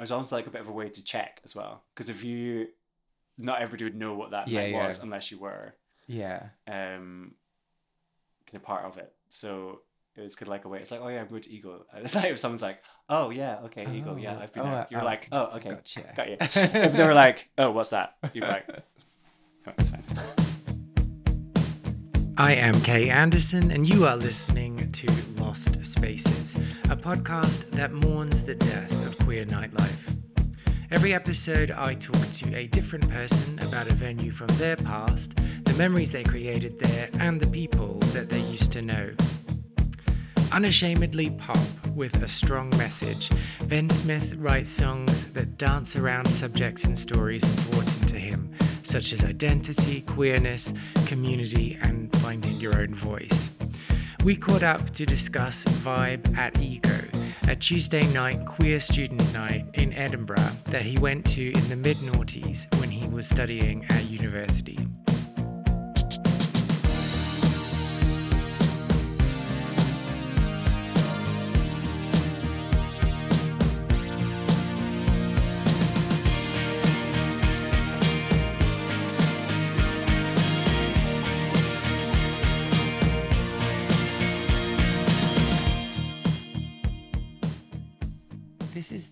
was almost like a bit of a way to check as well. Because if you, not everybody would know what that Yeah, night yeah. was unless you were Yeah. um, kind of part of it. So it was kind of like a way. It's like, oh yeah, I'm going to Eagle. It's like if someone's like, oh yeah, okay, Eagle, yeah, Oh, I've been oh, there. You're oh, like, oh okay, Gotcha. got you. if they were like, oh, what's that? You're like, oh, it's fine. I am Kay Anderson, and you are listening to Lost Spaces, a podcast that mourns the death of queer nightlife. Every episode, I talk to a different person about a venue from their past, the memories they created there, and the people that they used to know. Unashamedly pop with a strong message, Ben Smith writes songs that dance around subjects and stories important to him, such as identity, queerness, community, and finding your own voice. We caught up to discuss Vibe at Ego, a Tuesday night queer student night in Edinburgh that he went to in the mid noughties when he was studying at university.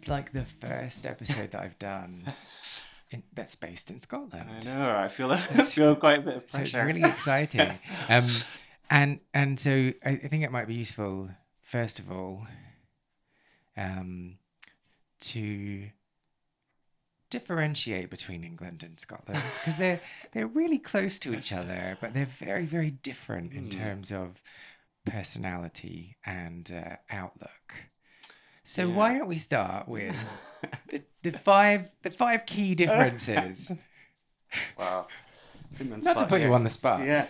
Like the first episode that I've done in, that's based in Scotland. I know. I feel I feel quite a bit of So it's pressure. really exciting. um, and and so I, I think it might be useful, first of all, um, to differentiate between England and Scotland because they're they're really close to each other, but they're very very different in Mm. terms of personality and uh, outlook. So Yeah. why don't we start with the, the five the five key differences? wow. Not to put you on the spot. Yeah.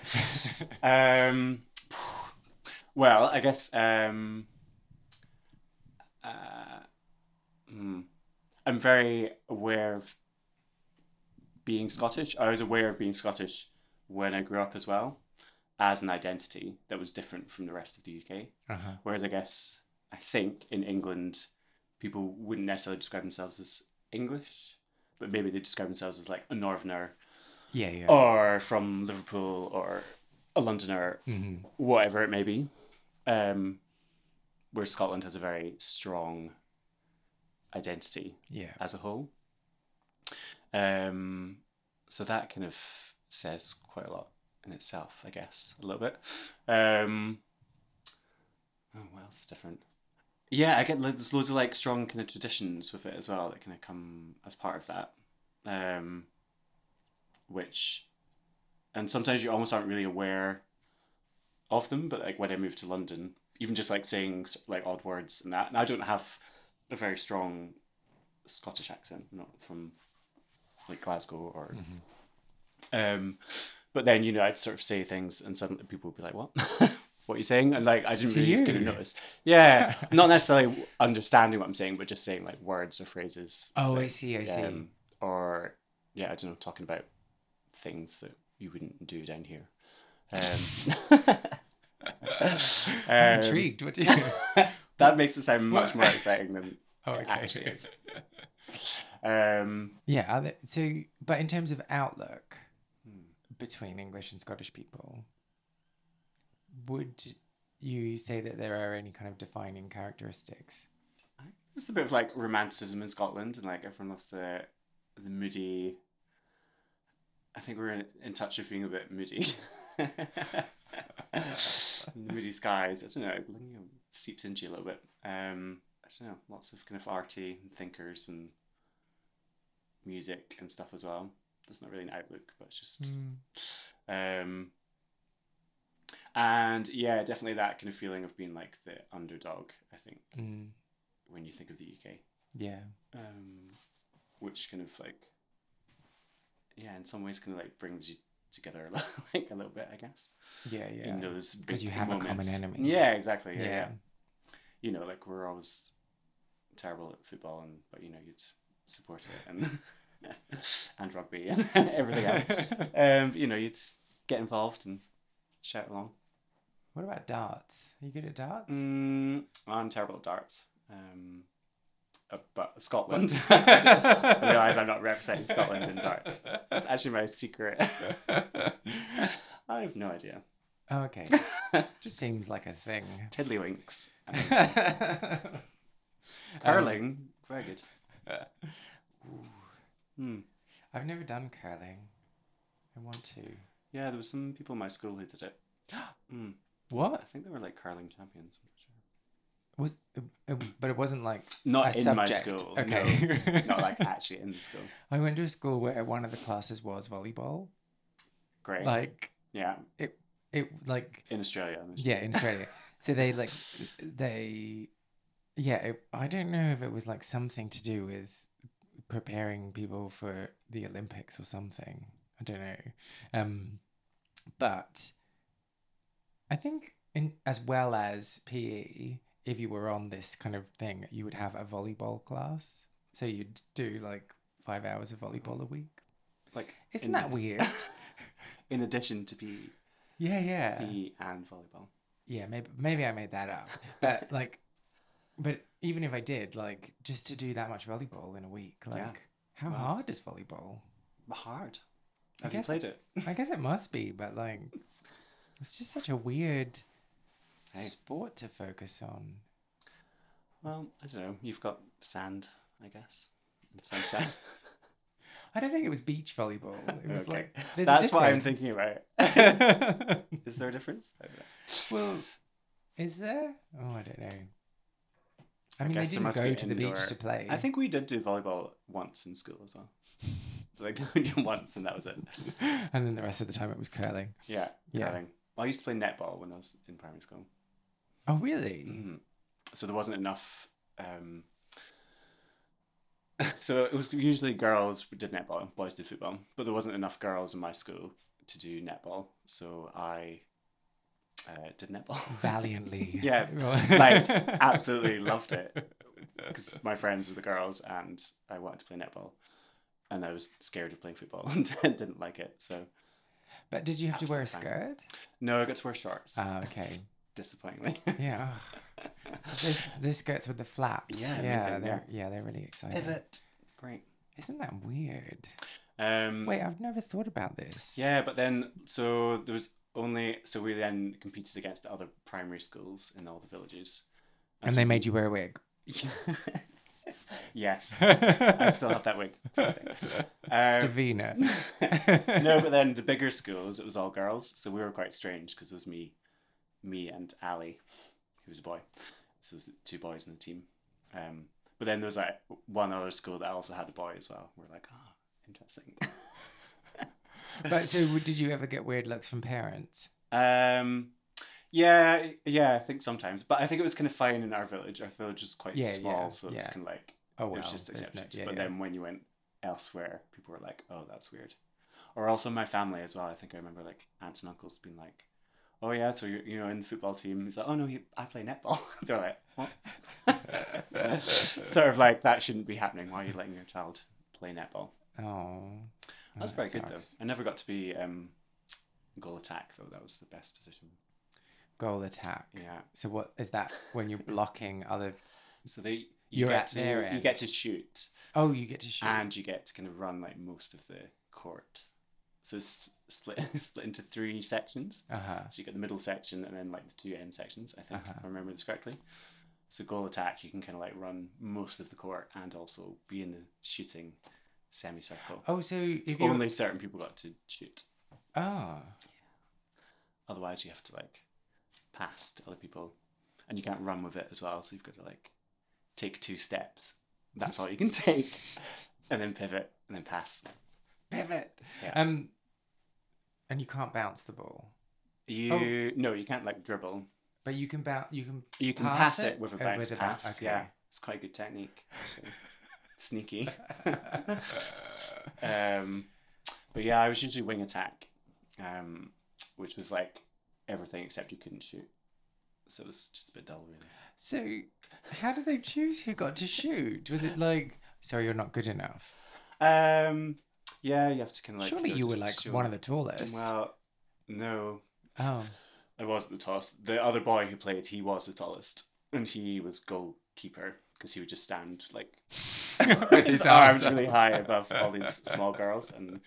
um, well, I guess um, uh, hmm. I'm very aware of being Scottish. I was aware of being Scottish when I grew up as well, as an identity that was different from the rest of the UK. Uh-huh. Whereas I guess I think in England, people wouldn't necessarily describe themselves as English, but maybe they describe themselves as like a Northerner Yeah, yeah. or from Liverpool or a Londoner, hmm whatever it may be. Um, where Scotland has a very strong identity Yeah. as a whole. Um, so that kind of says quite a lot in itself, I guess, a little bit. Um, oh, what else is different? Yeah, I get there's loads of like strong kind of traditions with it as well that kind of come as part of that. Um, which, and sometimes you almost aren't really aware of them, but like when I moved to London, even just like saying like odd words and that, and I don't have a very strong Scottish accent, not from like Glasgow or. Um, but then you know I'd sort of say things, and suddenly people would be like, "What? what you're saying?" And like I didn't To really you? notice. Yeah, not necessarily understanding what I'm saying, but just saying like words or phrases. Oh, I see, I see. um, or yeah, I don't know, talking about things that you wouldn't do down here. Um, I'm um, intrigued. What do you? that makes it sound much more exciting than oh, it okay. actually is. Um, Yeah. So, but in terms of outlook Hmm. between English and Scottish people, would you say that there are any kind of defining characteristics? There's a bit of like romanticism in Scotland, and like everyone loves the the moody. I think we're in, in touch with being a bit moody. the moody skies. I don't know. Know, seeps into you a little bit. Um, I don't know. Lots of kind of arty thinkers and music and stuff as well. That's not really an outlook, but it's just. Um, and yeah, definitely that kind of feeling of being like the underdog. I think Mm, when you think of the UK, yeah. um, which kind of like, yeah, in some ways, kind of like brings you together a little, like a little bit, I guess. Yeah, yeah. In those Because you have a common moments. enemy. Yeah, exactly. Yeah, yeah. yeah. You know, like we're always terrible at football, and but you know you'd support it and and rugby and everything else. um, you know, you'd get involved and shout along. What about darts? Are you good at darts? Mm, I'm terrible at darts. Um, about Scotland. I realise I'm not representing Scotland in darts. It's actually my secret. I have no idea. Oh, okay. Just seems like a thing. Tiddlywinks. Um, Curling. Very good. Hmm. I've never done curling. I want to. Yeah, there were some people in my school who did it. Mm. I think they were like curling champions. I'm not sure. was? uh, But it wasn't like Not in my school. Okay. no. not like actually in the school. I went to a school where one of the classes was volleyball. Great. Like yeah, it, it like in Australia. Yeah, in Australia. so they like they, yeah. It, I don't know if it was like something to do with preparing people for the Olympics or something. I don't know. Um, but I think in as well as PE, if you were on this kind of thing, you would have a volleyball class. So you'd do like five hours of volleyball a week. like Isn't that weird? In addition to PE, yeah, yeah. PE and volleyball. Yeah, maybe maybe I made that up. But like but even if I did, like just to do that much volleyball in a week, like Yeah. how Wow. hard is volleyball? Hard. I Have you guess- played it? I guess it must be, but like it's just such a weird Hey. sport to focus on. Well, I don't know. You've got sand, I guess, and sunshine. I don't think it was beach volleyball. It was Okay. like That's what I'm thinking about. Is there a difference? I don't know. well, is there? Oh, I don't know. I I mean, they didn't go to the beach to play. I think we did do volleyball once in school as well. Like once, and that was it. and then the rest of the time it was curling. Yeah, Yeah. curling. I used to play netball when I was in primary school. Oh, really? Mhm. So there wasn't enough. Um, so it was usually girls did netball, boys did football, but there wasn't enough girls in my school to do netball. So I uh, did netball Valiantly. Yeah, like, absolutely loved it. because my friends were the girls and I wanted to play netball. And I was scared of playing football and didn't like it. So But did you have to wear a fine. skirt? no, I got to wear shorts. Ah, okay. disappointingly. Yeah. Those, those skirts with the flaps. Yeah, yeah, amazing, they're yeah, they're really exciting. Pivot. Great. Isn't that weird? Um, Wait, I've never thought about this. Yeah, but then so there was only so we then competed against the other primary schools in all the villages. And they made you wear a wig. yes, I still have that wig. Um, Stavina. no, but then the bigger schools, it was all girls, so we were quite strange because it was me, me and Ali, who was a boy. So it was two boys in the team. Um, but then there was like one other school that also had a boy as well. We're like, ah, interesting. But so, did you ever get weird looks from parents? Um, yeah, yeah, I think sometimes, but I think it was kind of fine in our village. Our village was quite Yeah, small, yeah, so it was kind of like Oh it was just accepted. but then when you went elsewhere, people were like, "Oh, that's weird." Or also my family as well. I think I remember like aunts and uncles being like, "Oh yeah, so you're you know in the football team?" He's like, "Oh no, he, I play netball." They're like, "What?" sort of like that shouldn't be happening. Why are you letting your child play netball? Oh, That's that very good though. I never got to be um, goal attack though. That was the best position. Goal attack. Yeah. So what is that when you're blocking other? So they you You're get at to their you get to shoot Oh, you get to shoot. and you get to kind of run like most of the court. So it's split split into three sections. uh huh. So you get the middle section and then like the two end sections. I think Uh-huh. if I remember this correctly. So goal attack, you can kind of like run most of the court and also be in the shooting semicircle. Oh, so if Only certain people got to shoot. oh Otherwise, you have to like pass other people, and you can't run with it as well. So you've got to like take two steps. That's all you can take, and then pivot and then pass. pivot. Yeah. Um, and you can't bounce the ball, You no, you can't like dribble. but you can bounce. You can. You can Pass pass, it? it, with a Oh, bounce with a bounce, pass. okay. Yeah, it's quite a good technique. Sneaky. um, but yeah, I was usually wing attack, um, which was like everything except you couldn't shoot. So it was just a bit dull, really. So, how did they choose who got to shoot? Was it like, sorry, you're not good enough? Um, yeah, you have to kind of like. Surely you were like show- one of the tallest. Well, no, oh, I wasn't the tallest. The other boy who played, he was the tallest, and he was goalkeeper because he would just stand like With his arms really high above all these small girls, and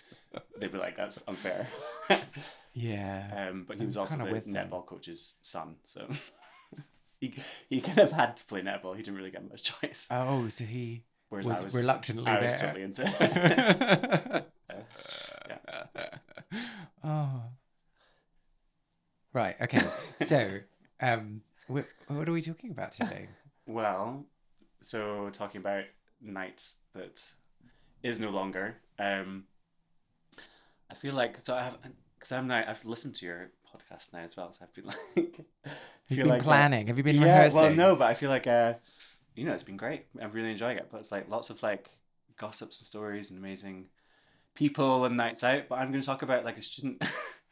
they'd be like, "That's unfair." Yeah. um, but he was also the kinda with them. netball coach's son, so he he kind of had to play netball. He didn't really get much choice. Oh, so he Whereas was, I was reluctantly I was there. totally into it. oh. Right. Okay. So, um, wh- what are we talking about today? Well, so talking about night that is no longer. Um, I feel like so I have because I'm now I've listened to your podcast now as well, so I've been like, I feel been like uh, planning. Have you been yeah, rehearsing? well, no, but I feel like uh, you know, it's been great. I'm really enjoying it. But it's like lots of like gossips and stories and amazing people and nights out. But I'm going to talk about like a student,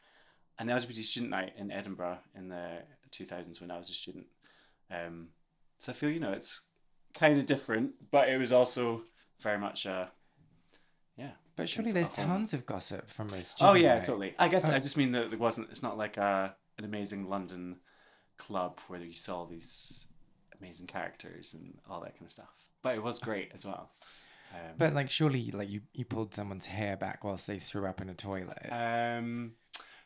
an LGBT student night in Edinburgh in the 2000s when I was a student. Um, so I feel you know it's kind of different, but it was also very much uh, yeah. But surely there's tons of gossip from student. Oh yeah, night. totally. I guess Oh. I just mean that it wasn't. It's not like a, an amazing London club where you saw these amazing characters and all that kind of stuff. But it was great as well. Um, But like, surely, like you, you pulled someone's hair back whilst they threw up in a toilet. um,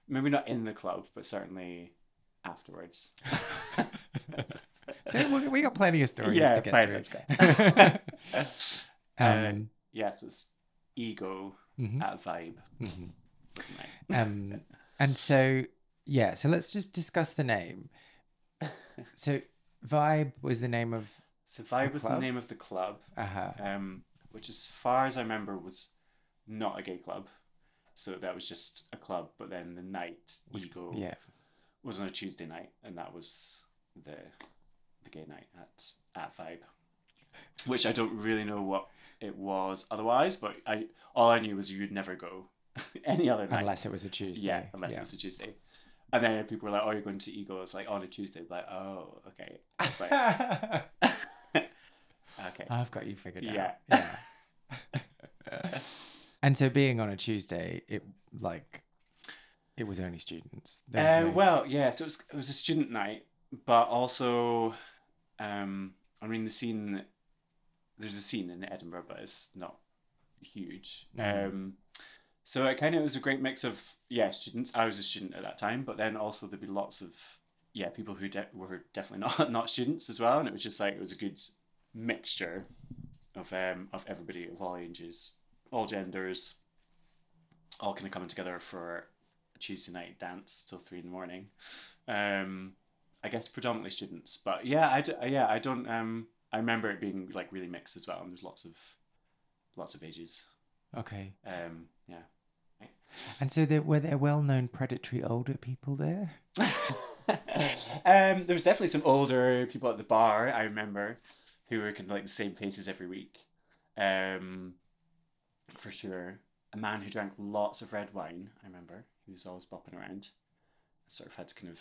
maybe not in the club, but certainly afterwards. so we, we got plenty of stories yeah, to get fine, through. let's go. um, yes, it's ego mhm, at vibe. mhm. um, and so yeah, so let's just discuss the name. So Vibe was the name of So vibe was the name of the club. uh huh. um, which, as far as I remember, was not a gay club. So that was just a club, but then the night ego Yeah. was on a Tuesday night, and that was the the gay night at at Vibe, which I don't really know what it was otherwise. But I all I knew was you'd never go any other night Unless it was a Tuesday. yeah, unless it was a Tuesday. And then people were like, "Oh, you're going to Ego." It's like on a Tuesday. Like, oh, okay. It's like, okay. I've got you figured Yeah. out. Yeah. and so being on a Tuesday, it like it was only students. There was Uh, no- well, yeah. So it was, it was a student night, but also, um, I mean, the scene. There's a scene in Edinburgh, but it's not huge. Mhm. Um, so it kind of was a great mix of yeah students. I was a student at that time, but then also there'd be lots of yeah people who de- were definitely not not students as well, and it was just like it was a good mixture of um of everybody of all ages, all genders, all kind of coming together for a Tuesday night dance till three in the morning. Um, I guess predominantly students, but yeah, I d- yeah I don't um I remember it being like really mixed as well, and there's lots of lots of ages. okay. Um, yeah. And so there were there well known predatory older people there? um, there was definitely some older people at the bar. I remember who were kind of like the same faces every week. Um, for sure, a man who drank lots of red wine. I remember he was always bopping around. Sort of had to kind of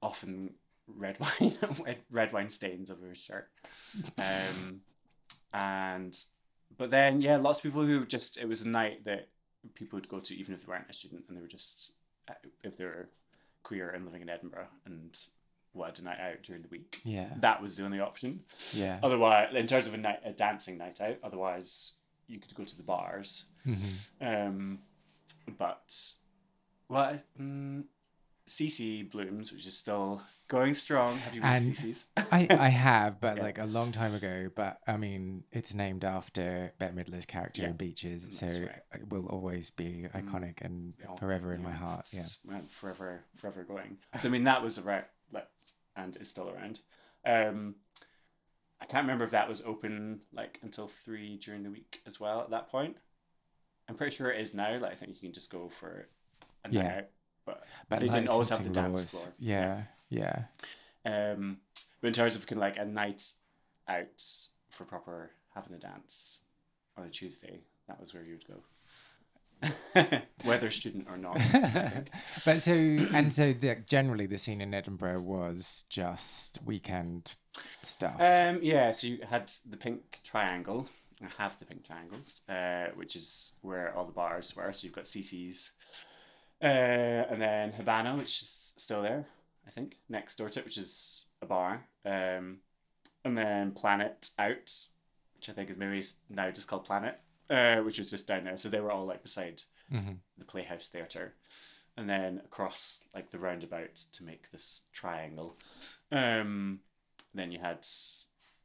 often red wine red- wine stains over his shirt. Um, and but then yeah, lots of people who just it was a night that people would go to even if they weren't a student and they were just uh, if they were queer and living in Edinburgh and wanted a night out during the week. Yeah. That was the only option. Yeah. Otherwise, in terms of a night, a dancing night out, otherwise you could go to the bars. Mhm. Um, but well, mm, CC Blooms, which is still going strong. Have you been to CC's? I, I have, but Yeah. like a long time ago. But I mean, it's named after Bette Midler's character Yeah, in Beaches, so right. it will always be iconic and Yeah, forever in my heart. Yeah. it's, forever, forever going. So I mean, that was around, like, and is still around. Um, I can't remember if that was open like until three during the week as well. At that point, I'm pretty sure it is now. Like, I think you can just go for a night Yeah. But But They didn't always have the dance floor. Yeah, yeah. um, but in terms of like a night out for proper having a dance on a Tuesday, that was where you would go. Whether student or not. But so and so the, generally the scene in Edinburgh was just weekend stuff. Um, yeah, so you had the pink triangle, or have the pink triangles, uh, which is where all the bars were. So you've got CC's, uh, and then Havana, which is still there, I think, next door to it, which is a bar. Um, and then Planet Out, which I think is maybe now just called Planet, uh, which was just down there. So they were all like beside hmm the Playhouse Theatre, and then across like the roundabout to make this triangle. Um, then you had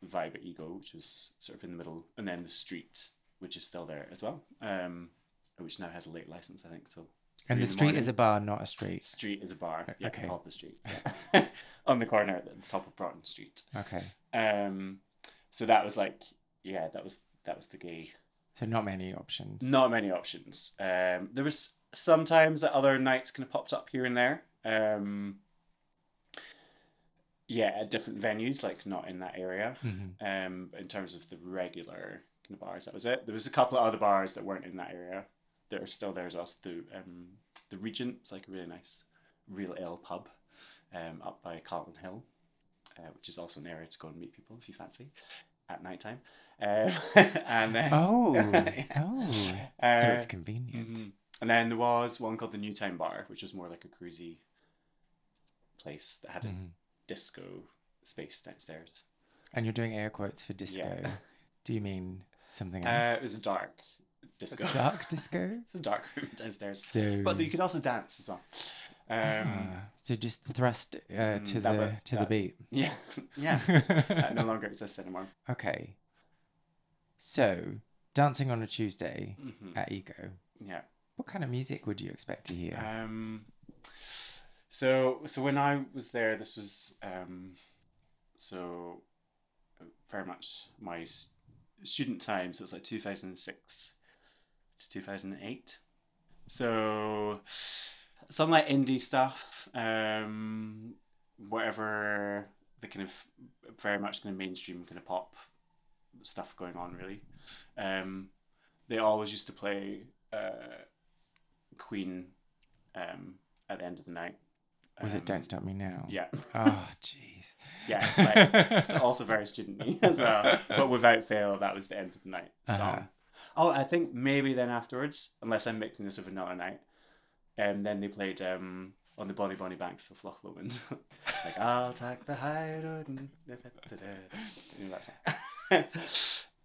Vibe Ego, which was sort of in the middle, and then the street, which is still there as well, um, which now has a late license, I think. So And the street is a bar, not a street. street is a bar. Yeah, Okay. the street. Yeah. On the corner at the top of Broughton Street. Okay. Um, so that was like, yeah, that was that was the gay So not many options. not many options. Um, there was sometimes that other nights kind of popped up here and there. Um, yeah, at different venues, like not in that area. hmm Um, in terms of the regular kind of bars, that was it. There was a couple of other bars that weren't in that area that are still there as well. So the um, the Regent is like a really nice, real ale pub, um, up by Carlton Hill, uh, which is also an area to go and meet people if you fancy, at night time. Um, and then Oh. Yeah. oh. so Uh, it's convenient. Mhm. And then there was one called the New Town Bar, which was more like a cruisy place that had a Mhm. disco space downstairs. And you're doing air quotes for disco. Yeah. Do you mean something Uh, else? it was a dark disco. Dark disco? it's a dark room downstairs. So, But you could also dance as well. Um, Ah, so just thrust uh, Mm, to the to that- the beat. yeah, yeah. That no longer exists anymore. okay. So dancing on a Tuesday hmm at Ego. Yeah. What kind of music would you expect to hear? Um, so so when I was there, this was um, so very much my student time. So it was like two thousand six to two thousand eight. So some like indie stuff, um, whatever the kind of very much kind of mainstream kind of pop stuff going on really. Um, they always used to play uh, Queen um, at the end of the night. Was it Um, Don't Stop Me Now? Yeah, Oh, jeez. yeah. Like, it's also very student as well. But without fail, that was the end of the night song. Uh-huh. Oh, I think maybe then afterwards, unless I'm mixing this with another night, and then they played um, on the Bonnie Bonnie Banks of Loch Lomond. like, I'll take the high road. and. You know.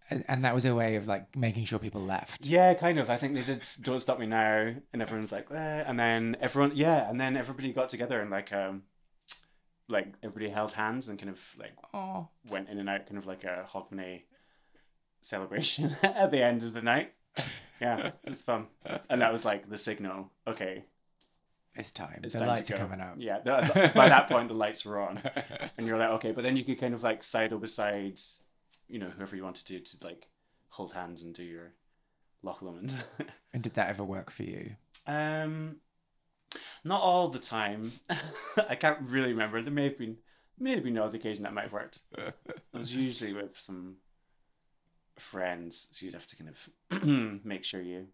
And, and that was a way of like making sure people left. Yeah, kind of. I think they did "Don't Stop Me Now," and everyone's like, eh. and then everyone, yeah, and then everybody got together and like, um, like everybody held hands and kind of like Oh, went in and out, kind of like a Hogmanay celebration at the end of the night. Yeah, it was fun, and that was like the signal. Okay, it's time. it's the time lights to are go. coming up. Yeah, the, the- by that point the lights were on, and you're like, okay, but then you could kind of like sidle beside, you know, whoever you wanted to to like hold hands and do your Loch Lomond. and did that ever work for you? Um, not all the time. I can't really remember. There may have been, may have been another occasion that might have worked. It was usually with some friends, so you'd have to kind of make sure you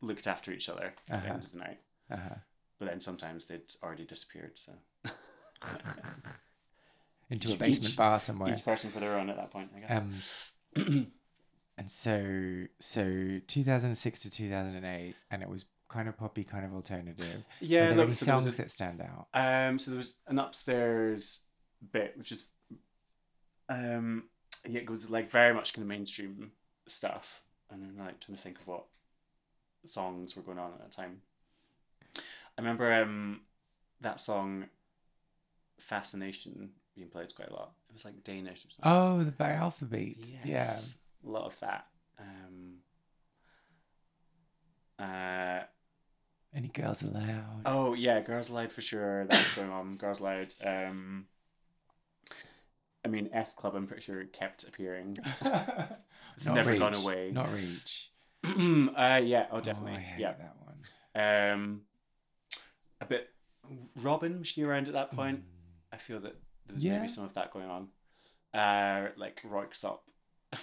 looked after each other at the Uh-huh. end of the night. Uh-huh. But then sometimes they'd already disappeared, so Into Each- a basement each- bar somewhere. each person for their own at that point, I guess. Um, and so so 2006 to 2008, and it was kind of poppy, kind of alternative. yeah, there look, so there was songs a- that stand out? Um, so there was an upstairs bit, which is, um, yeah, it goes like very much kind of mainstream stuff, and I'm like trying to think of what songs were going on at that time. I remember um that song, "Fascination," being played quite a lot. It was like Danish or something. Oh, the by Alphabeat. Yeah. Yes, a lot of that. Um, uh, Any girls allowed? Oh yeah, Girls Aloud for sure. That was going on. Girls Aloud. Um, I mean, S Club. I'm pretty sure kept appearing. It's Not never gone away. Not reach. uh, yeah. Oh, Oh, definitely. I hate yeah. that one. Um, a bit. Robyn was she around at that point? I feel that there was Yeah. maybe some of that going on. Uh, like Röyksopp kind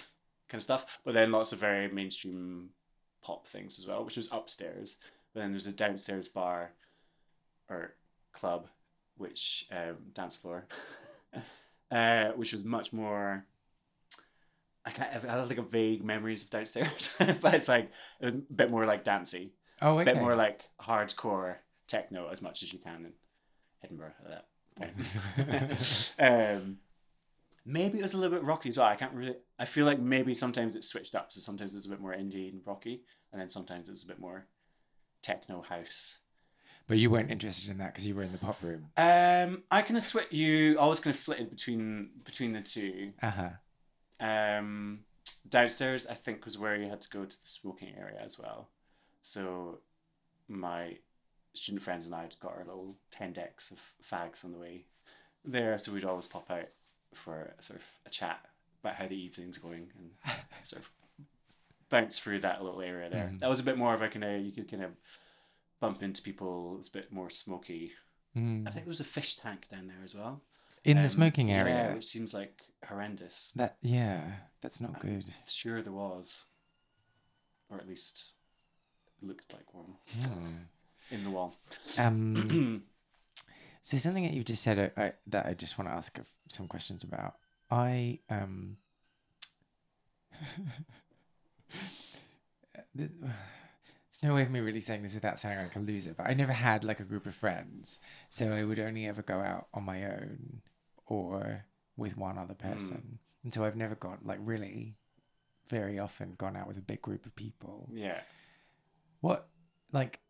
of stuff, but then lots of very mainstream pop things as well, which was upstairs. But then there's a downstairs bar or club, which um, dance floor, uh, which was much more. I can't, I have like a vague memories of downstairs, but it's like a bit more like dancey, Oh, okay. a bit more like hardcore techno as much as you can in Edinburgh at that point. um, maybe it was a little bit rocky as well. I can't really. I feel like maybe sometimes it's switched up. So sometimes it's a bit more indie and rocky, and then sometimes it's a bit more techno house. But you weren't interested in that because you were in the pop room. Um, I kind of switch. You I was kind of flitted between between the two. Uh huh. Um, downstairs, I think, was where you had to go to the smoking area as well. So, my student friends and I had got our little ten decks of fags on the way there, so we'd always pop out for sort of a chat about how the evening's going and sort of bounce through that little area there. Mhm. That was a bit more of a kind of you could kind of bump into people. It's a bit more smoky. Mm. I think there was a fish tank down there as well. In the Um, smoking yeah, area. which seems like horrendous. That yeah, that's not good. Sure, there was, or at least it looked like one Hmm. in the wall. Um, so something that you just said uh, I, that I just want to ask some questions about. I um. There's no way of me really saying this without sounding like a loser, but I never had like a group of friends, so I would only ever go out on my own or with one other person, and so I've never gone like really, very often gone out with a big group of people. yeah, What, like,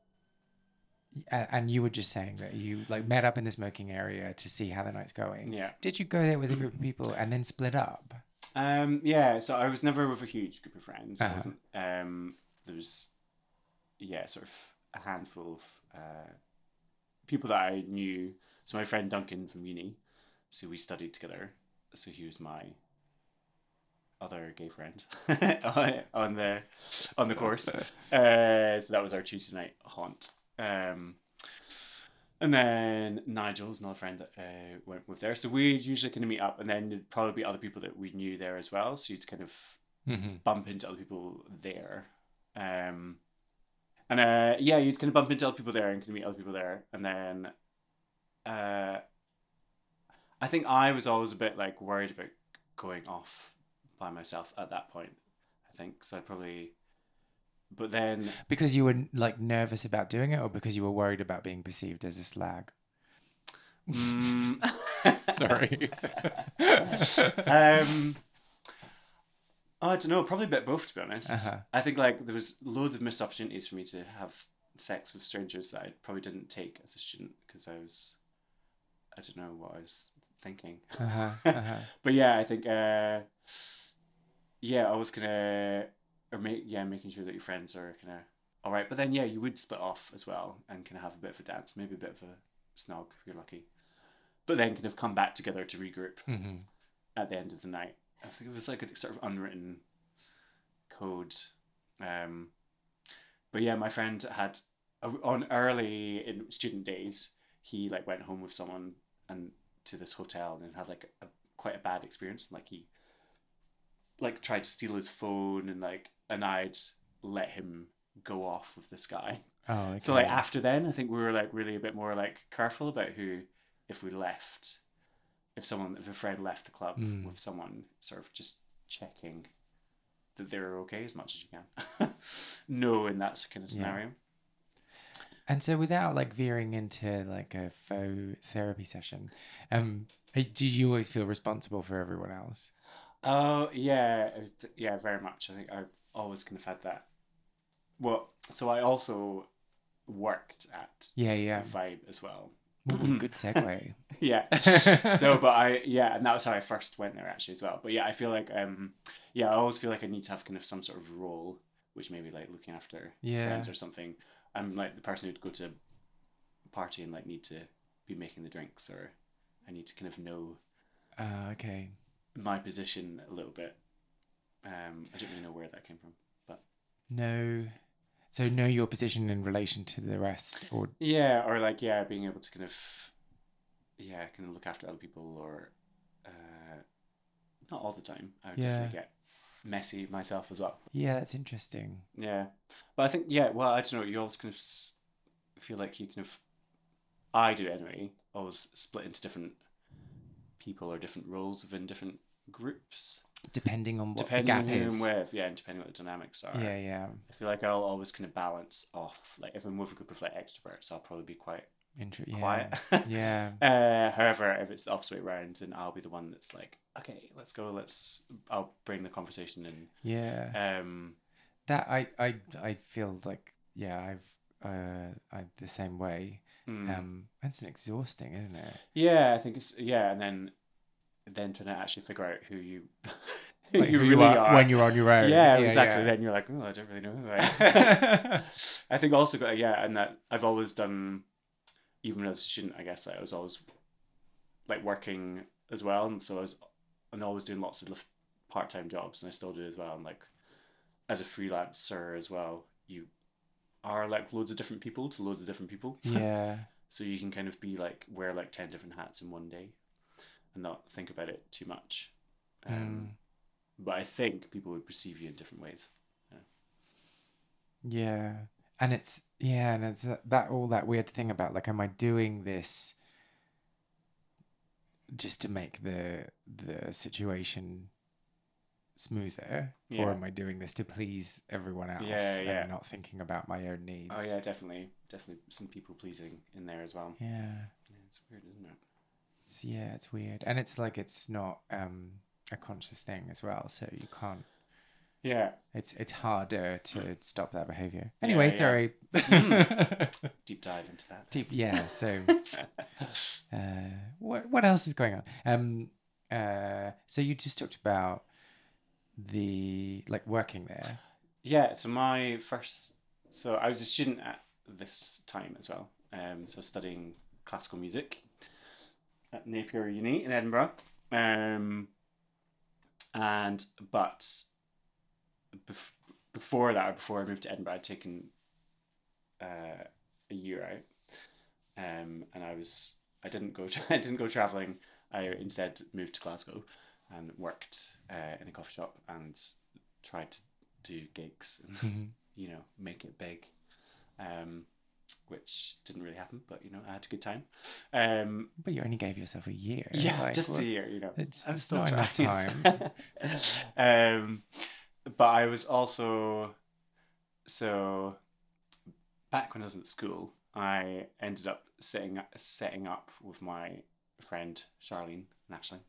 and you were just saying that you like met up in the smoking area to see how the night's going. yeah, Did you go there with a group of people and then split up? um, yeah. So I was never with a huge group of friends. Uh-huh. wasn't. Um, there was, yeah, sort of a handful of uh, people that I knew. So my friend Duncan from uni, so we studied together. So he was my other gay friend on the on the course. Uh, so that was our Tuesday night haunt. Um, and then Nigel's another friend that uh, went with there. So we'd usually kind of meet up, and then there'd probably be other people that we knew there as well. So you'd kind of Mm-hmm. bump into other people there. Um, and uh, yeah, you'd kind of bump into other people there and kind of meet other people there. And then uh, I think I was always a bit like worried about going off by myself at that point. I think so. I probably, but then Because you were like nervous about doing it, or because you were worried about being perceived as a slag? mm, Sorry. um, oh, I don't know. Probably a bit both, to be honest. Uh-huh. I think like there was loads of missed opportunities for me to have sex with strangers that I probably didn't take as a student because I was, I don't know what I was thinking. Uh-huh, uh-huh. but yeah, I think, uh, yeah, I was gonna, or make yeah, making sure that your friends are kind of all right. But then yeah, you would split off as well and kind of have a bit of a dance, maybe a bit of a snog if you're lucky. But then kind of come back together to regroup hmm at the end of the night. I think it was like a sort of unwritten code. Um, but yeah, my friend had on early in student days, he like went home with someone and to this hotel and had like a, quite a bad experience. Like he like tried to steal his phone and like and I'd let him go off with this guy. Oh, okay. So like after then, I think we were like really a bit more like careful about who, if we left, if someone, if a friend left the club Mm. with someone, sort of just checking that they're okay as much as you can. no, in that kind of Yeah. scenario. And so, without like veering into like a faux therapy session, um, do you always feel responsible for everyone else? Oh yeah, yeah, very much. I think I've always kind of had that. Well, so I also worked at Yeah, yeah. Vibe as well. Ooh, good segue. yeah. so but i yeah and that was how i first went there actually as well but yeah i feel like um yeah i always feel like i need to have kind of some sort of role which maybe like looking after Yeah. friends or something i'm like the person who'd go to a party and like need to be making the drinks or i need to kind of know Uh, okay. my position a little bit um i don't really know where that came from but No. So know your position in relation to the rest, or yeah or like yeah being able to kind of yeah kind of look after other people or uh not all the time i would Yeah. definitely get messy myself as well yeah, that's interesting. Yeah, but I think yeah. Well, I don't know. You always kind of feel like you kind of, I do anyway. Always split into different people or different roles within different groups, Depending on what depending on the who gap I'm is. with. Yeah, and depending what the dynamics are. Yeah, yeah. I feel like I'll always kind of balance off. Like if I'm with a group of like extroverts, I'll probably be quite Inter- yeah. quiet. yeah. uh, however, if it's the opposite way around, then I'll be the one that's like, okay, let's go. Let's. I'll bring the conversation in. Yeah. Um, That I I I feel like yeah I've uh I the same way. mm. Um, it's exhausting, isn't it? yeah, I think it's yeah, and then then to actually figure out who you who Like you really are, are. when you're on your own. yeah, exactly. Then you're like, oh, I don't really know who I am. I think also got yeah, and that I've always done, even as a student, I guess I was always like working as well, and so I was and always doing lots of part time jobs, and I still do as well. And like as a freelancer as well, you are like loads of different people to loads of different people. yeah. So you can kind of be like wear like ten different hats in one day, and not think about it too much. Um, Mm. But I think people would perceive you in different ways. Yeah. And it's yeah, and it's that, that all that weird thing about like, am I doing this just to make the the situation smoother, Yeah. or am I doing this to please everyone else? Yeah, yeah. And not thinking about my own needs. Oh yeah, definitely, definitely some people pleasing in there as well. Yeah. Yeah, it's weird, isn't it? Yeah, it's weird, and it's like it's not um a conscious thing as well, so you can't. Yeah, It's it's harder to stop that behavior. Anyway, yeah. sorry. deep dive into that. Deep, yeah. So, uh, what what else is going on? Um, uh, so you just talked about the like working there. yeah, so my first, so I was a student at this time as well. Um, so studying classical music at Napier Uni in Edinburgh. Um, and but bef- before that, or before I moved to Edinburgh, I'd taken uh, a year out, um, and I was I didn't go tra- I didn't go traveling. I instead moved to Glasgow and worked uh, in a coffee shop and tried to do gigs and you know make it big, um, which didn't really happen. But you know I had a good time. Um, But you only gave yourself a year. yeah, like, just what- a year, you know. It's, I'm still not enough time. um, but I was also so back when I was at school, I ended up setting setting up with my friend Charlene and Ashling.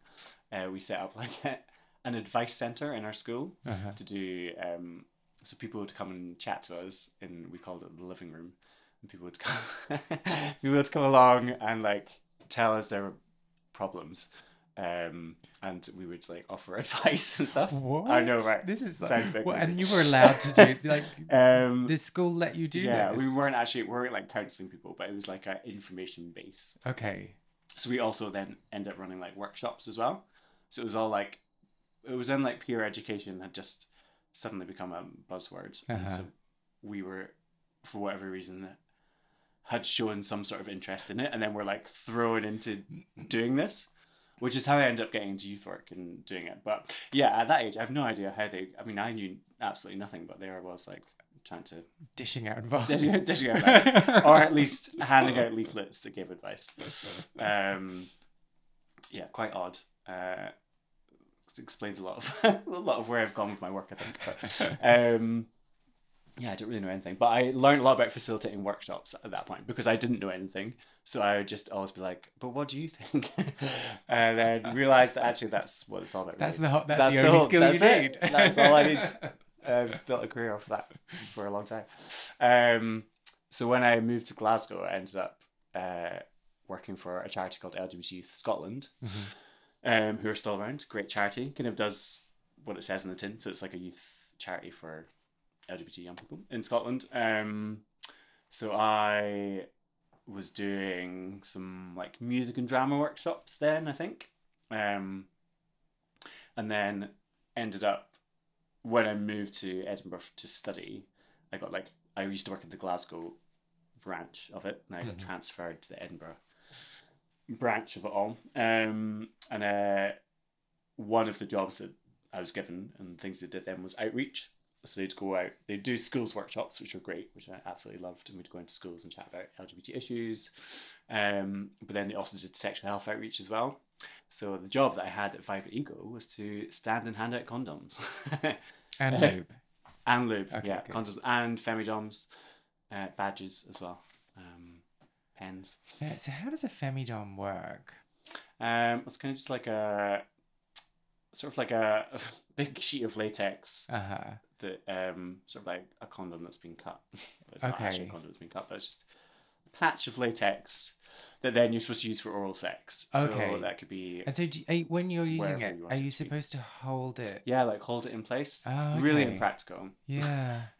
Uh, we set up like a, an advice center in our school Uh-huh. to do um, so people would come and chat to us and we called it the living room and people would come people would come along and like tell us their problems um, and we would like offer advice and stuff What? I know, right? This is like, Sounds what, and you were allowed to do like um, the school let you do yeah this. we weren't actually we weren't like counseling people but it was like an information base Okay. so we also then end up running like workshops as well so it was all like it was then like peer education had just suddenly become a buzzword Uh-huh. and so we were for whatever reason had shown some sort of interest in it and then we're like thrown into doing this which is how I ended up getting into youth work and doing it but yeah at that age I have no idea how they I mean I knew absolutely nothing but there I was like trying to Dishing out advice. dishing out, dishing out advice or at least handing out leaflets that gave advice. Um, yeah, quite odd. Uh, it explains a lot of a lot of where I've gone with my work, I think. But, um, yeah, I don't really know anything, but I learned a lot about facilitating workshops at that point because I didn't know anything. So I would just always be like, "But what do you think?" and then realize that actually that's what it's all about. That's really. the whole- that's the only skill you that's it. need. That's all I need. I've built a career off that for a long time. Um, so when I moved to Glasgow, I ended up uh, working for a charity called LGBT Youth Scotland, Mhm. um, who are still around. Great charity, kind of does what it says in the tin. So it's like a youth charity for LGBT young people in Scotland. Um, so I was doing some like music and drama workshops then, I think. Um, and then ended up when I moved to Edinburgh to study, I got like I used to work at the Glasgow branch of it, and I got Mhm. transferred to the Edinburgh branch of it all. Um, and uh, one of the jobs that I was given and things they did then was outreach. So they'd go out, they'd do schools workshops, which were great, which I absolutely loved. And we'd go into schools and chat about LGBT issues. Um, but then they also did sexual health outreach as well. So the job that I had at Vibrant Ego was to stand and hand out condoms. And lube. and lube, Okay, yeah, good. condoms and femidoms, uh, badges as well, um, pens. Yeah, so how does a femidom work? Um, it's kind of just like a sort of like a, a big sheet of latex Uh huh. That um sort of like a condom that's been cut. It's not actually a condom that's been cut, but it's just a patch of latex that then you're supposed to use for oral sex. Okay. So that could be And so, do you, when you're using it, you are it you to be. supposed to hold it? yeah, like hold it in place. Oh, Really impractical. Yeah.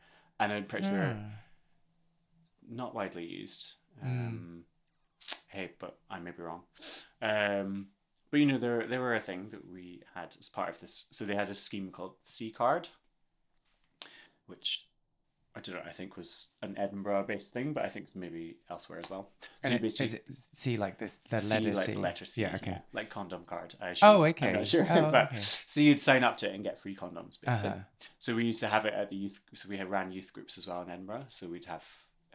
And I'm pretty sure not widely used. Mm. Um, Hey, but I may be wrong. Um, but you know, there they were a thing that we had as part of this. So they had a scheme called C Card, which I don't know. I think was an Edinburgh-based thing, but I think it's maybe elsewhere as well. So And you it- basically is it see like this the C, letter like C? letter C, Yeah. Okay. like condom card. I assume. Oh, okay. I'm not sure, Oh, but okay. so you'd sign up to it and get free condoms, basically. Uh-huh. So we used to have it at the youth. So we had ran youth groups as well in Edinburgh. So we'd have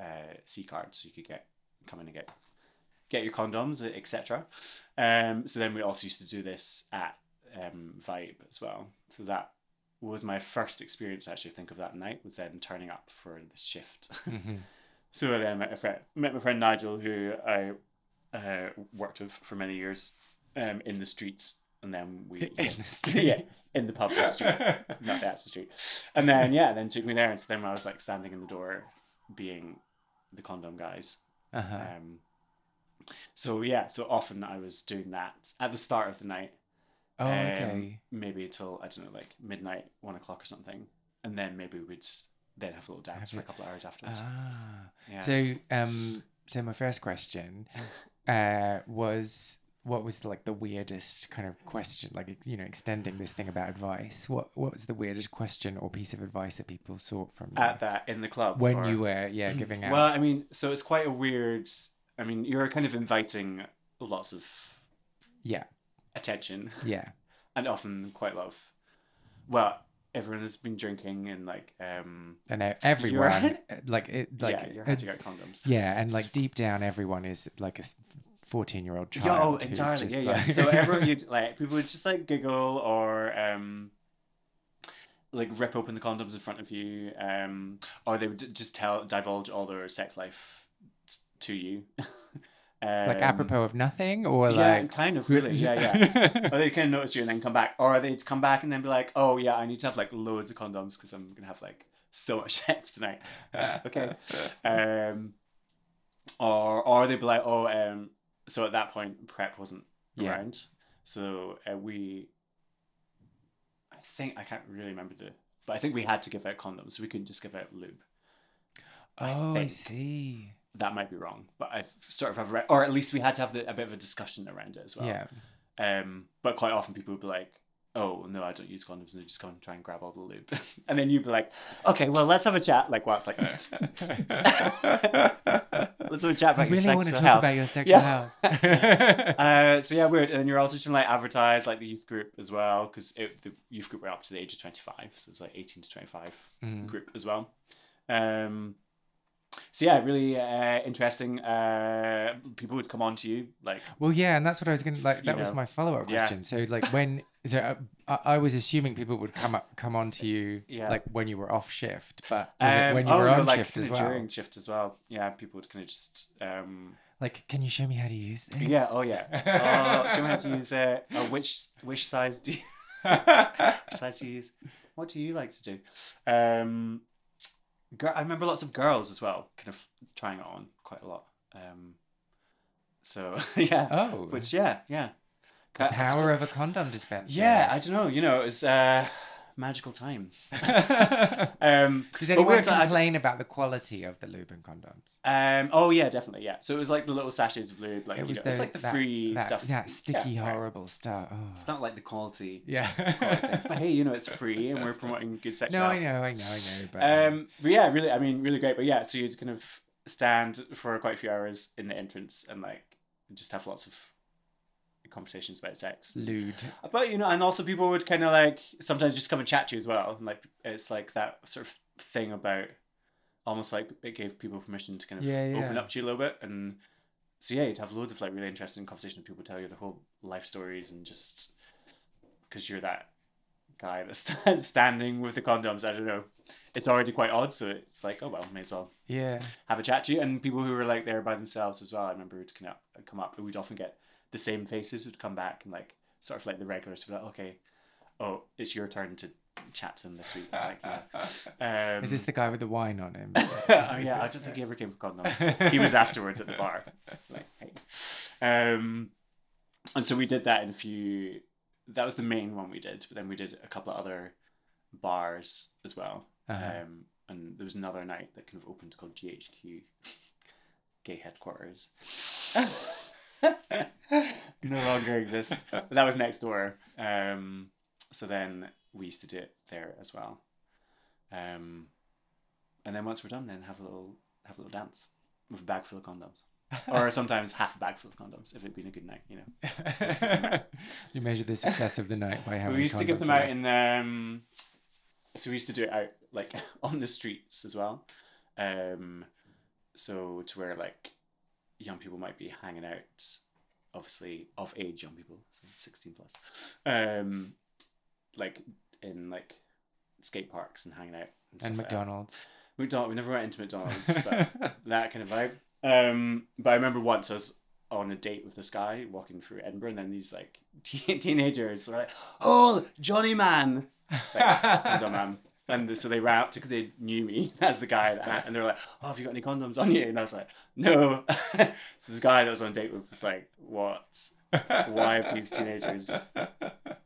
uh, C cards, so you could get come in and get get your condoms, etc. Um, so then we also used to do this at um, Vibe as well. So that was my first experience. Actually, think of that night was then turning up for the shift. Mhm. So then I met a friend, met my friend Nigel, who I uh, worked with for many years um, in the streets, and then we In the street. yeah in the pub the street, not the actual street, and then yeah, then took me there, and so then I was like standing in the door, being the condom guys. Uh-huh. Um, so yeah, so often I was doing that at the start of the night, oh, um, okay. maybe till I don't know, like midnight, one o'clock or something, and then maybe we'd then have a little dance Have for a couple of hours afterwards. Ah. yeah. So, um, so my first question, uh, was what was the, like the weirdest kind of question, like you know, extending this thing about advice. What what was the weirdest question or piece of advice that people sought from you at that in the club when or- you were yeah giving out? Well, I mean, so it's quite a weird. I mean, you're kind of inviting lots of yeah, attention, yeah, and often quite of. Well, everyone has been drinking and like, um, and everyone uh, like it like yeah, you're uh, handing out condoms. yeah, and like deep down, everyone is like a fourteen-year-old child. Yeah, oh, entirely. Yeah, just yeah. So everyone, you'd like people would just like giggle or um, like rip open the condoms in front of you, um, or they would just tell divulge all their sex life to you. like Um, apropos of nothing, or yeah, like kind of really, yeah, yeah. or they kind of notice you and then come back, or they'd come back and then be like, "Oh yeah, I need to have like loads of condoms because I'm gonna have like so much sex tonight." okay, um, or or they'd be like, "Oh, um," so at that point, PrEP wasn't Yeah. around, so uh, we, I think I can't really remember the, but I think we had to give out condoms, so we couldn't just give out lube. Oh, I think. see. That might be wrong, but I sort of have read, or at least we had to have the, a bit of a discussion around it as well. Yeah. Um, but quite often people would be like, "Oh no, I don't use condoms," and they just go and try and grab all the lube, and then you'd be like, "Okay, well, let's have a chat." Like, well, it's like, let's have a chat I about your really want to talk health. about your sexual Yeah. health. uh, so yeah, weird. And then you're also trying to like advertise like the youth group as well, because the youth group were up to the age of twenty five, so it was like eighteen to twenty five Mm. group as well. Um, so yeah, really uh, interesting. Uh, people would come on to you like Well, yeah, and that's what I was to like. That was know. my follow up Yeah. question. So, like, when so uh, I, I was assuming people would come up, come on to you, Yeah. like when you were off shift, but was it Um, when you oh, were no, on like shift as well? during shift as well. Yeah, people would kind of just um, Like, can you show me how to use this? yeah, oh yeah. Oh, show me how to use uh, oh, which which size do you which size do you use? What do you like to do? Um, I remember lots of girls as well, kind of trying it on quite a lot. Um, so yeah, oh, which yeah, yeah. the power of a condom dispenser. Yeah, I don't know. You know, it was uh, magical time. Um, Did but anyone weird, I- complain about the quality of the lube and condoms? Um. Oh yeah, definitely. Yeah. So it was like the little sachets of lube, like it you was know, the, it's like the that, free that, stuff. that sticky, Yeah, right. horrible stuff. Oh. It's not like the quality. Yeah. quality but hey, you know, it's free, and we're promoting good sex. no, I know, I know, I know. But Um. But yeah, really, I mean, really great. But yeah, so you'd kind of stand for quite a few hours in the entrance and like just have lots of conversations about sex. lewd. But you know, and also people would kind of like sometimes just come and chat to you as well. And like it's like that sort of thing about almost like it gave people permission to kind of Yeah, open up to you a little bit. And so yeah, you'd have loads of like really interesting conversations. People tell you their whole life stories and just because you're that guy that's standing with the condoms. I don't know. It's already quite odd, so it's like, oh well, may as well Yeah. have a chat to you. And people who were like there by themselves as well. I remember would come up, come up, and we'd often get the same faces would come back and like sort of like the regulars would be like, okay, "Oh, it's your turn to chat to him this week." Like, yeah. um, Is this the guy with the wine on him? oh yeah, I don't think he ever came for condoms. He was afterwards at the bar. Like, hey. Um, and so we did that in a few. That was the main one we did, but then we did a couple of other bars as well. Uh-huh. Um, and there was another night that kind of opened called GHQ, Gay Headquarters. no longer exists, but that was next door. Um, so then we used to do it there as well. Um, and then once we're done, then have a little have a little dance with a bag full of condoms, or sometimes half a bag full of condoms if it'd been a good night. You know, you measure the success of the night by how we used to give them out in um, so we used to do it out like on the streets as well. Um, so to where like young people might be hanging out, obviously of age young people, so sixteen plus, um, like in like skate parks and hanging out and, and stuff like. McDonald's. McDonald's. We never went into McDonald's, but that kind of vibe. Um, but I remember once I was on a date with this guy walking through Edinburgh, and then these like teen- teenagers were like, "Oh, Johnny Man, like, condom man," and so they ran up to because they knew me as the guy that and they were like, "Oh, have you got any condoms on you?" And I was like, "No." so this guy that I was on a date with was like, "What? Why have these teenagers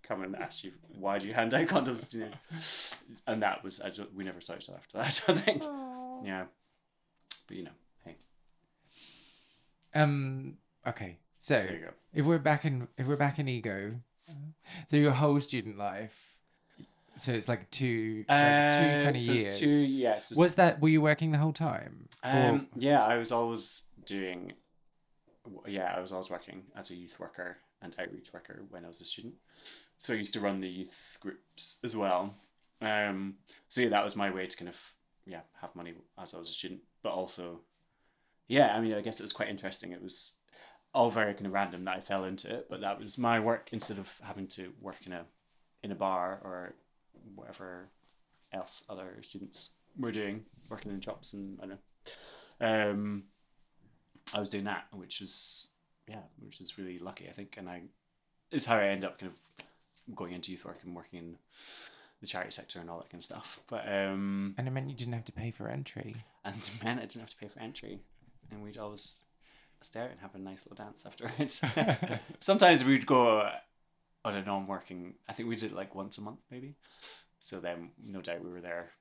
come and ask you why do you hand out condoms to teenagers?" And that was I just, we never saw each other after that. I think. Yeah. But you know, hey, Um. Okay. So, so you go. if we're back in if we're back in ego, so your whole student life, so it's like two like two kind of Uh, so years. two, yes. Was that were you working the whole time? um, yeah, I was always doing. Yeah, I was always working as a youth worker and outreach worker when I was a student. So I used to run the youth groups as well. Um, so yeah, that was my way to kind of yeah have money as I was a student, but also, yeah, I mean, I guess it was quite interesting. It was all very kind of random that I fell into it, but that was my work instead of having to work in a in a bar or whatever else other students were doing, working in shops and I don't know. Um, I was doing that, which was yeah, which was really lucky, I think, and I is how I end up kind of going into youth work and working in the charity sector and all that kind of stuff. But um, and it meant you didn't have to pay for entry. and it meant I didn't have to pay for entry, and we'd always stare and have a nice little dance afterwards. Sometimes we'd go on I'm working. I think we did it like once a month, maybe. So then, no doubt, we were there.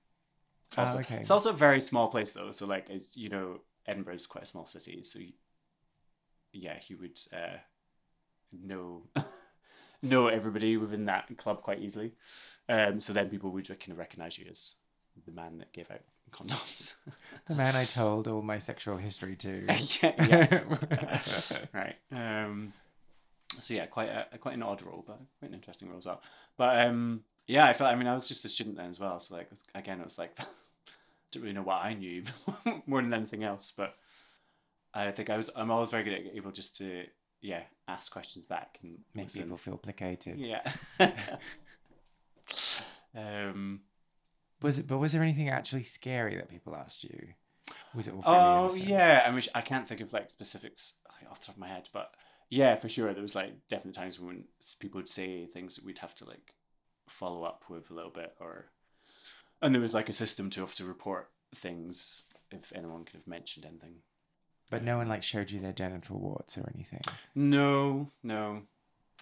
Ah, Also, okay. It's also a very small place, though. So, like, as you know, Edinburgh is quite a small city. So, you- yeah, you would uh, know know everybody within that club quite easily. Um, so then people would kind of recognize you as the man that gave out condoms. The man I told all my sexual history to. yeah, yeah. right. Um, so yeah, quite a quite an odd role, but quite an interesting role as well. But um, yeah, I felt. I mean, I was just a student then as well, so like again, it was like didn't really know what I knew more than anything else. But I think I was. I'm always very good at able just to yeah ask questions back and Make listen. people feel placated. Yeah. um. Was it? But was there anything actually scary that people asked you? Was it all? Oh innocent? yeah, I mean I can't think of like specifics off the top of my head, but yeah, for sure there was like definite times when people would say things that we'd have to like follow up with a little bit, or and there was like a system to have to report things if anyone could have mentioned anything. But no one like showed you their genital warts or anything. No, no,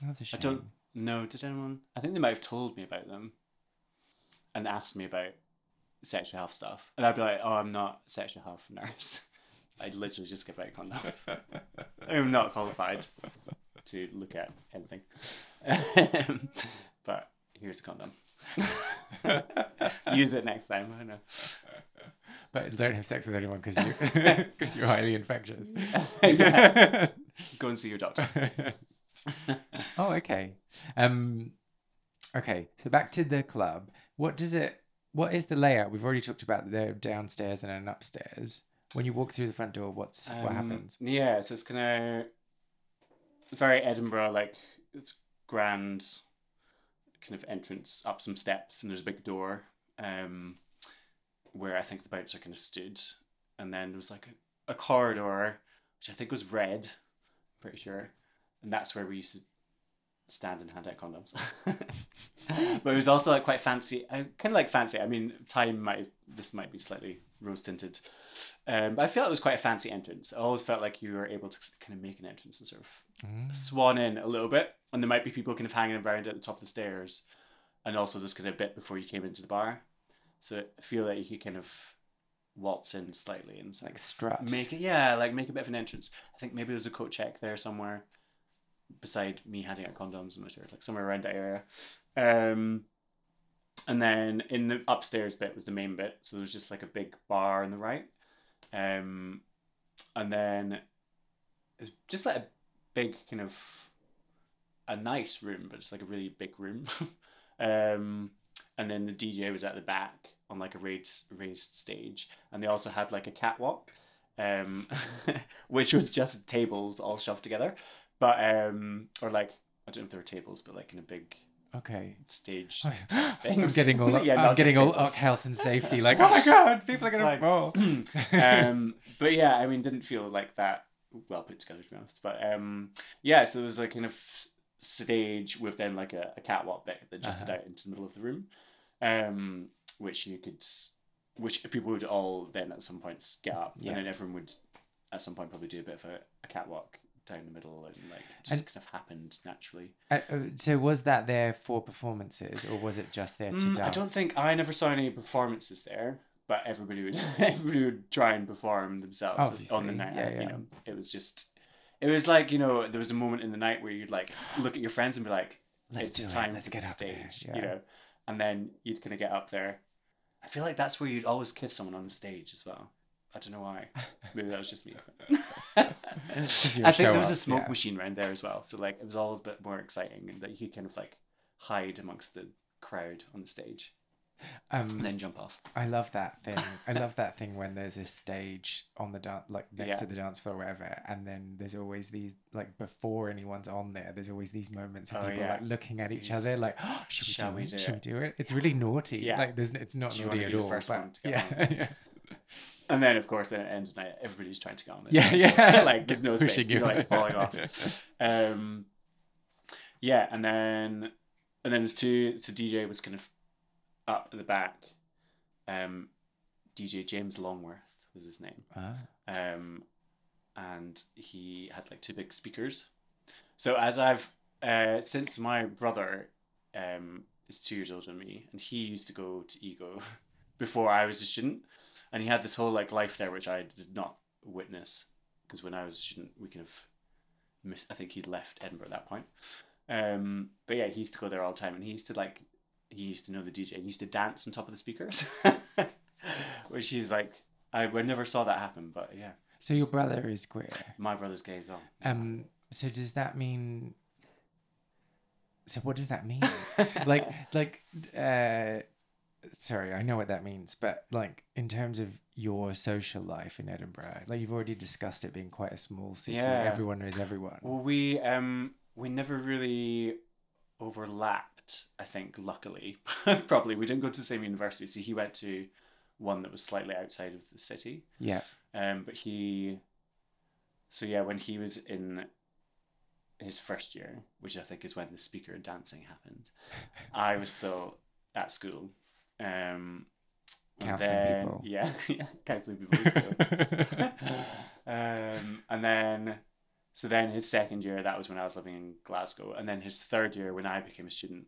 That's a shame. I don't know. Did anyone? I think they might have told me about them and asked me about sexual health stuff, and I'd be like, "Oh, I'm not a sexual health nurse. I literally just give out condoms. I'm not qualified to look at anything. but here's a condom. Use it next time. I know. But don't have sex with anyone because you because you're highly infectious. Yeah. Go and see your doctor. oh, okay. Um, okay. So back to the club. What does it? What is the layout? We've already talked about the downstairs and an upstairs. When you walk through the front door, what's what Um, happens? Yeah, so it's kind of very Edinburgh, like it's grand kind of entrance up some steps, and there's a big door um, where I think the boats are kind of stood, and then there was like a, a corridor which I think was red, pretty sure, and that's where we used to stand and hand out condoms. but it was also like quite fancy, uh, kind of like fancy. I mean, time might have, this might be slightly rose tinted, um, but I felt it was quite a fancy entrance. I always felt like you were able to kind of make an entrance and sort of Mm. swan in a little bit, and there might be people kind of hanging around at the top of the stairs, and also just kind of a bit before you came into the bar. So I feel like you could kind of waltz in slightly and Like strut. make it yeah like make a bit of an entrance i think maybe there's a coat check there somewhere beside me handing out condoms i'm not sure like somewhere around that area um and then in the upstairs bit was the main bit. So there was just like a big bar on the right. Um and then just like a big kind of a nice room but just like a really big room. Um and then the dj was at the back on like a raised raised stage. And they also had like a catwalk um which was just tables all shoved together. But um or like i don't know if there were tables but like in a big Okay. stage I'm getting all Yeah, I'm getting all uh, health and safety. Like, oh my god, people are gonna like- fall. um, but yeah, I mean, didn't feel like that well put together to be honest. But um, yeah, so there was a kind of stage with then like a, a catwalk bit that jutted Uh-huh. out into the middle of the room, um, which you could, which people would all then at some points get up, Yeah. and then everyone would at some point probably do a bit of a, a catwalk down the middle and like just And- kind of happened naturally. Uh, uh, so was that there for performances, or was it just there to Mm, dance? I don't think I never saw any performances there, but everybody would everybody would try and perform themselves on the night. yeah, yeah. You know, it was just it was like you know there was a moment in the night where you'd like look at your friends and be like, Let's "It's do it. time Let's for get the up there." stage," Yeah. you know, and then you'd kind of get up there. I feel like that's where you'd always kiss someone on the stage as well. I don't know why. Maybe that was just me. I think there was a smoke yeah. machine around there as well, so like it was all a bit more exciting, and that you could kind of like hide amongst the crowd on the stage Um, and then jump off. I love that thing. I love that thing when there's a stage on the dance, like next Yeah. to the dance floor, or whatever, and then there's always these, like before anyone's on there, there's always these moments of Oh, people yeah. like looking at each These- other, like, oh, should we Shall do we it? do should it?" we do it? It's really naughty. Yeah. Like, there's, it's not Do naughty wanna at be the all. first but one to yeah, on? yeah, And then, of course, at the end of the night, everybody's trying to get on it. yeah, yeah. like there's no space. you. You're like falling off. Um, yeah, and then and then there's two. So DJ was kind of up at the back. Um, DJ James Longworth was his name. Ah, um, and he had like two big speakers. So as I've uh, since my brother um, is two years older than me, and he used to go to Ego before I was a student, and he had this whole like life there which I did not witness because when I was a student we kind of missed. I think he'd left Edinburgh at that point. Um, but yeah, he used to go there all the time, and he used to like he used to know the DJ. He used to dance on top of the speakers, which he's like I, I never saw that happen, but yeah, so your brother is queer. my brother's gay as well. Um, so does that mean? So what does that mean? like, like, uh, sorry, I know what that means, but like in terms of your social life in Edinburgh, like you've already discussed it being quite a small city. Yeah. Everyone knows everyone. well, we um we never really overlapped. I think, luckily, probably we didn't go to the same university. So he went to one that was slightly outside of the city. Yeah. Um, but he, so yeah, when he was in his first year, which I think is when the speaker dancing happened, I was still at school. Um, and Counselling then- people. Yeah, yeah, counselling people um, and then, so then his second year, that was when I was living in Glasgow. And then his third year, when I became a student,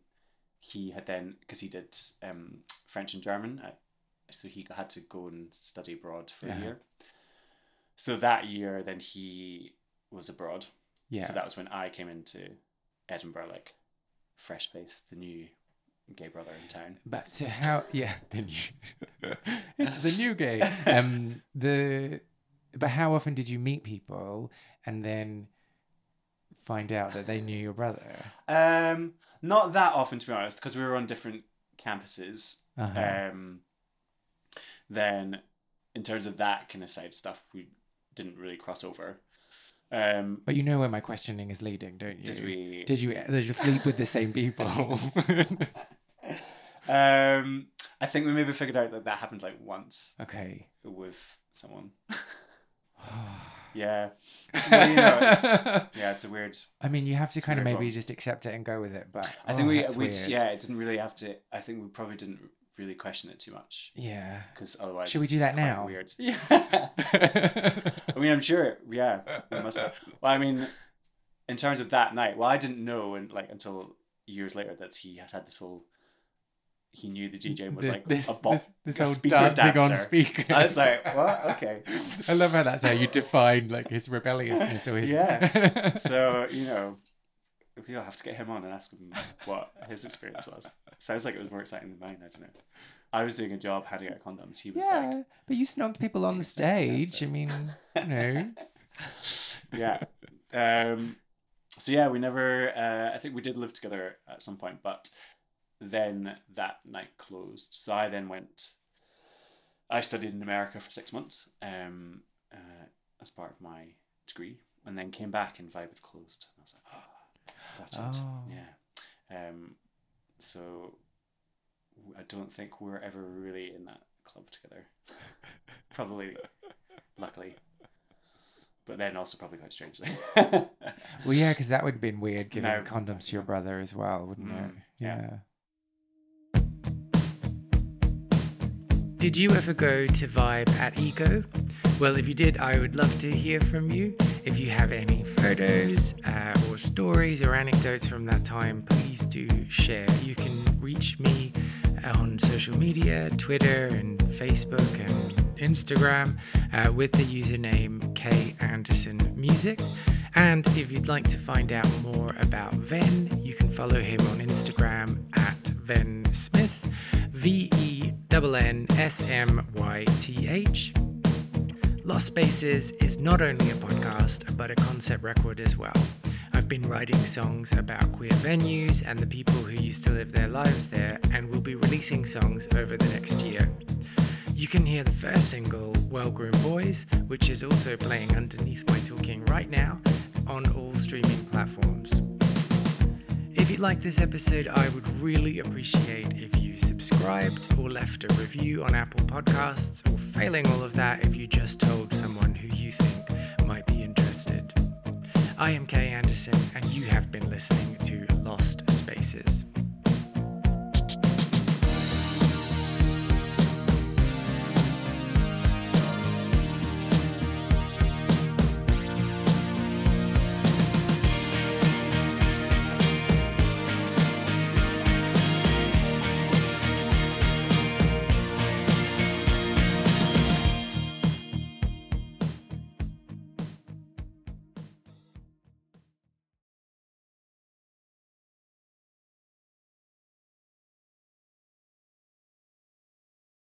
he had then, because he did um, French and German, uh, so he had to go and study abroad for Yeah. a year. So that year, then he was abroad. yeah. So that was when I came into Edinburgh, like fresh faced, the new gay brother in town. But so how? Yeah, the new. it's the new gay. Um, the. But how often did you meet people and then find out that they knew your brother? Um, not that often, to be honest, because we were on different campuses. Uh-huh. Um, then, in terms of that kind of side stuff, we didn't really cross over. Um, But you know where my questioning is leading, don't you? did we? Did you did you sleep with the same people? Um, I think we maybe figured out that that happened like once okay. with someone. Yeah. Well, you know, it's, yeah, it's a weird. I mean, you have to kind of maybe one. just accept it and go with it. But I think oh, we we weird. yeah, it didn't really have to. I think we probably didn't really question it too much Yeah. because otherwise. Should we do that now? Weird. Yeah. I mean, I'm sure. Yeah, we must. Have. Well, I mean, in terms of that night, well, I didn't know, and like until years later, that he had had this whole. He knew the DJ was This- like this, a bop, this, this a whole speaker dancing on dancer. speakers. I was like, what? Okay. I love how that's how you define like his rebelliousness or his Yeah. So you know, we'll have to get him on and ask him what his experience was. Sounds like it was more exciting than mine. I don't know. I was doing a job handing out condoms. He was yeah, like, but you snogged people on the stage. I mean, you know. yeah. Um, so yeah, we never. Uh, I think we did live together at some point, but then that night closed. So I then went. I studied in America for six months um, uh, as part of my degree, and then came back and Vibe had closed. And I was like, oh, got it. Oh. Yeah. Um, so I don't think we're ever really in that club together. Probably, luckily. But then also probably quite strangely. Well, yeah, because that would have been weird giving No. condoms to your brother as well, wouldn't it? Mm, yeah. Yeah. Did you ever go to Vibe at Ego? Well, if you did, I would love to hear from you. If you have any photos uh, or stories or anecdotes from that time, please do share. You can reach me on social media, Twitter and Facebook and Instagram uh, with the username K Anderson Music. And if you'd like to find out more about Venn, you can follow him on Instagram at Venn Smyth, V E N N S M Y T H. Lost Spaces is not only a podcast, but a concept record as well. I've been writing songs about queer venues and the people who used to live their lives there, and will be releasing songs over the next year. You can hear the first single, Well Groomed Boys, which is also playing underneath my talking right now on all streaming platforms. If you liked this episode, I would really appreciate if you subscribed or left a review on Apple Podcasts, or failing all of that, if you just told someone who you think might be interested. I am K Anderson, and you have been listening to Lost Spaces.